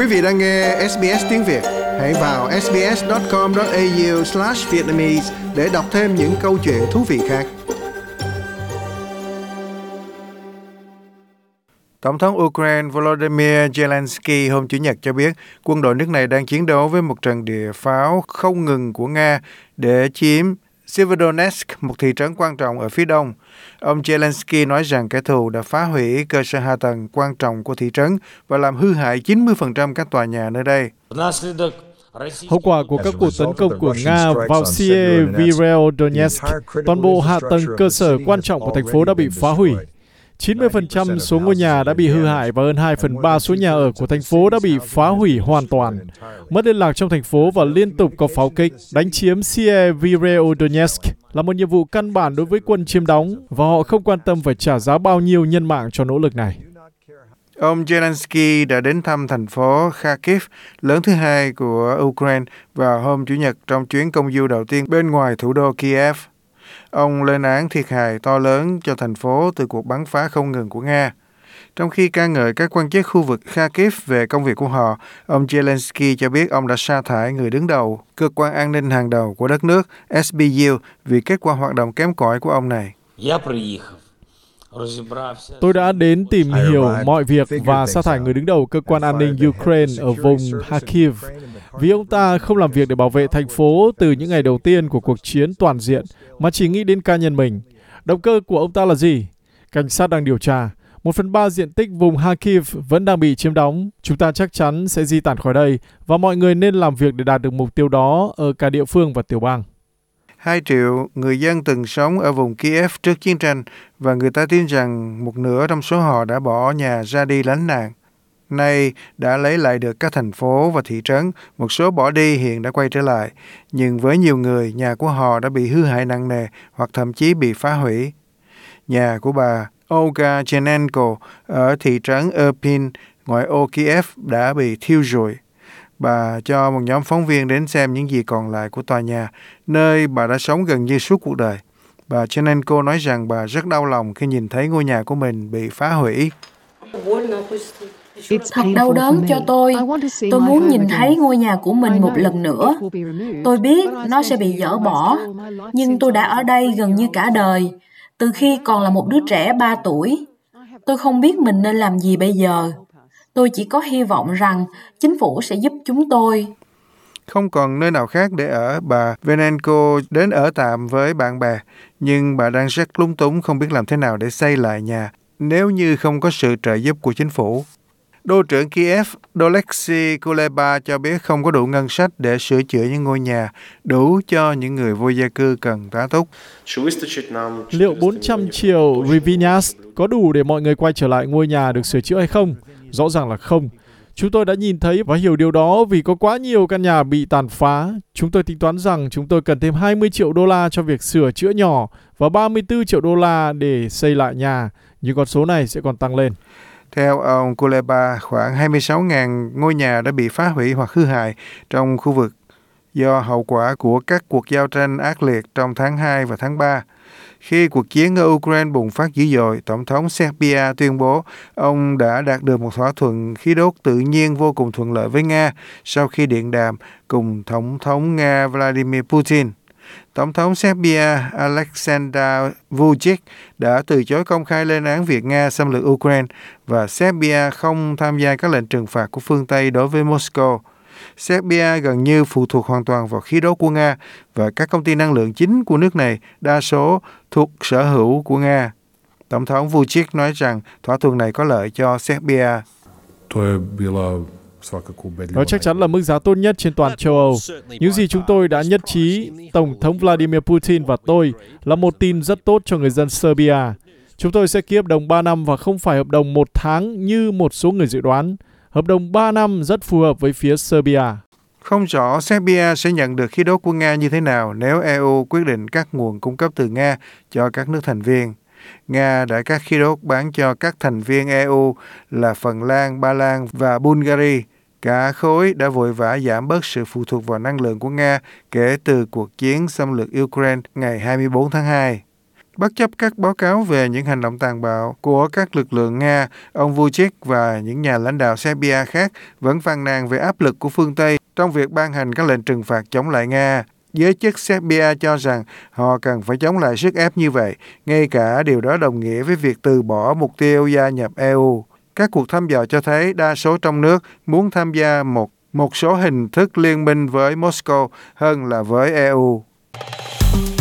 Quý vị đang nghe SBS tiếng Việt, hãy vào sbs.com.au/vietnamese để đọc thêm những câu chuyện thú vị khác. Tổng thống Ukraine Volodymyr Zelensky hôm Chủ nhật cho biết quân đội nước này đang chiến đấu với một trận địa pháo không ngừng của Nga để chiếm Severodonetsk, một thị trấn quan trọng ở phía đông. Ông Zelensky nói rằng kẻ thù đã phá hủy cơ sở hạ tầng quan trọng của thị trấn và làm hư hại 90% các tòa nhà nơi đây. Hậu quả của các cuộc tấn công của Nga vào Severodonetsk, toàn bộ hạ tầng cơ sở quan trọng của thành phố đã bị phá hủy. 90% số ngôi nhà đã bị hư hại và hơn 2 phần 3 số nhà ở của thành phố đã bị phá hủy hoàn toàn. Mất liên lạc trong thành phố và liên tục có pháo kích. Đánh chiếm Sieviero-Donetsk là một nhiệm vụ căn bản đối với quân chiếm đóng và họ không quan tâm phải trả giá bao nhiêu nhân mạng cho nỗ lực này. Ông Zelensky đã đến thăm thành phố Kharkiv, lớn thứ hai của Ukraine, vào hôm Chủ nhật trong chuyến công du đầu tiên bên ngoài thủ đô Kiev. Ông lên án thiệt hại to lớn cho thành phố từ cuộc bắn phá không ngừng của Nga. Trong khi ca ngợi các quan chức khu vực Kharkiv về công việc của họ, ông Zelensky cho biết ông đã sa thải người đứng đầu cơ quan an ninh hàng đầu của đất nước SBU vì kết quả hoạt động kém cỏi của ông này. Tôi đã đến tìm hiểu mọi việc và sa thải người đứng đầu cơ quan an ninh Ukraine ở vùng Kharkiv vì ông ta không làm việc để bảo vệ thành phố từ những ngày đầu tiên của cuộc chiến toàn diện mà chỉ nghĩ đến cá nhân mình. Động cơ của ông ta là gì? Cảnh sát đang điều tra. Một phần ba diện tích vùng Kharkiv vẫn đang bị chiếm đóng. Chúng ta chắc chắn sẽ di tản khỏi đây và mọi người nên làm việc để đạt được mục tiêu đó ở cả địa phương và tiểu bang. 2 triệu người dân từng sống ở vùng Kiev trước chiến tranh và người ta tin rằng một nửa trong số họ đã bỏ nhà ra đi lánh nạn. Nay đã lấy lại được các thành phố và thị trấn, một số bỏ đi hiện đã quay trở lại, nhưng với nhiều người, nhà của họ đã bị hư hại nặng nề hoặc thậm chí bị phá hủy. Nhà của bà Olga Chenenko ở thị trấn Erpin, ngoại ô Kiev đã bị thiêu rụi. Bà cho một nhóm phóng viên đến xem những gì còn lại của tòa nhà, nơi bà đã sống gần như suốt cuộc đời. Bà Chenenko nói rằng bà rất đau lòng khi nhìn thấy ngôi nhà của mình bị phá hủy. Thật đau đớn cho tôi. Tôi muốn nhìn thấy ngôi nhà của mình một lần nữa. Tôi biết nó sẽ bị dỡ bỏ, nhưng tôi đã ở đây gần như cả đời, từ khi còn là một đứa trẻ 3 tuổi. Tôi không biết mình nên làm gì bây giờ. Tôi chỉ có hy vọng rằng chính phủ sẽ giúp chúng tôi. Không còn nơi nào khác để ở, bà Venenko đến ở tạm với bạn bè, nhưng bà đang rất lúng túng không biết làm thế nào để xây lại nhà nếu như không có sự trợ giúp của chính phủ. Đô trưởng Kiev Dolexy Kuleba cho biết không có đủ ngân sách để sửa chữa những ngôi nhà đủ cho những người vô gia cư cần tá túc. Liệu 400 triệu Rivinas có đủ để mọi người quay trở lại ngôi nhà được sửa chữa hay không? Rõ ràng là không. Chúng tôi đã nhìn thấy và hiểu điều đó vì có quá nhiều căn nhà bị tàn phá. Chúng tôi tính toán rằng chúng tôi cần thêm 20 triệu đô la cho việc sửa chữa nhỏ và 34 triệu đô la để xây lại nhà. Nhưng con số này sẽ còn tăng lên. Theo ông Kuleba, khoảng 26.000 ngôi nhà đã bị phá hủy hoặc hư hại trong khu vực do hậu quả của các cuộc giao tranh ác liệt trong tháng 2 và tháng 3. Khi cuộc chiến ở Ukraine bùng phát dữ dội, Tổng thống Serbia tuyên bố ông đã đạt được một thỏa thuận khí đốt tự nhiên vô cùng thuận lợi với Nga sau khi điện đàm cùng Tổng thống Nga Vladimir Putin. Tổng thống Serbia Alexander Vucic đã từ chối công khai lên án việc Nga xâm lược Ukraine và Serbia không tham gia các lệnh trừng phạt của phương Tây đối với Moscow. Serbia gần như phụ thuộc hoàn toàn vào khí đốt của Nga và các công ty năng lượng chính của nước này, đa số thuộc sở hữu của Nga. Tổng thống Vucic nói rằng thỏa thuận này có lợi cho Serbia. Đó chắc chắn là mức giá tốt nhất trên toàn châu Âu. Những gì chúng tôi đã nhất trí, Tổng thống Vladimir Putin và tôi, là một tin rất tốt cho người dân Serbia. Chúng tôi sẽ ký hợp đồng 3 năm và không phải hợp đồng một tháng như một số người dự đoán. Hợp đồng 3 năm rất phù hợp với phía Serbia. Không rõ Serbia sẽ nhận được khí đốt của Nga như thế nào nếu EU quyết định cắt nguồn cung cấp từ Nga cho các nước thành viên. Nga đã cắt khí đốt bán cho các thành viên EU là Phần Lan, Ba Lan và Bulgaria. Cả khối đã vội vã giảm bớt sự phụ thuộc vào năng lượng của Nga kể từ cuộc chiến xâm lược Ukraine ngày 24 tháng 2. Bất chấp các báo cáo về những hành động tàn bạo của các lực lượng Nga, ông Vucic và những nhà lãnh đạo Serbia khác vẫn phàn nàn về áp lực của phương Tây trong việc ban hành các lệnh trừng phạt chống lại Nga. Giới chức Serbia cho rằng họ cần phải chống lại sức ép như vậy, ngay cả điều đó đồng nghĩa với việc từ bỏ mục tiêu gia nhập EU. Các cuộc thăm dò cho thấy đa số trong nước muốn tham gia một một số hình thức liên minh với Moscow hơn là với EU.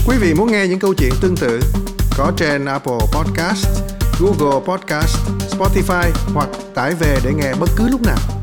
Quý vị muốn nghe những câu chuyện tương tự có trên Apple Podcast, Google Podcast, Spotify hoặc tải về để nghe bất cứ lúc nào.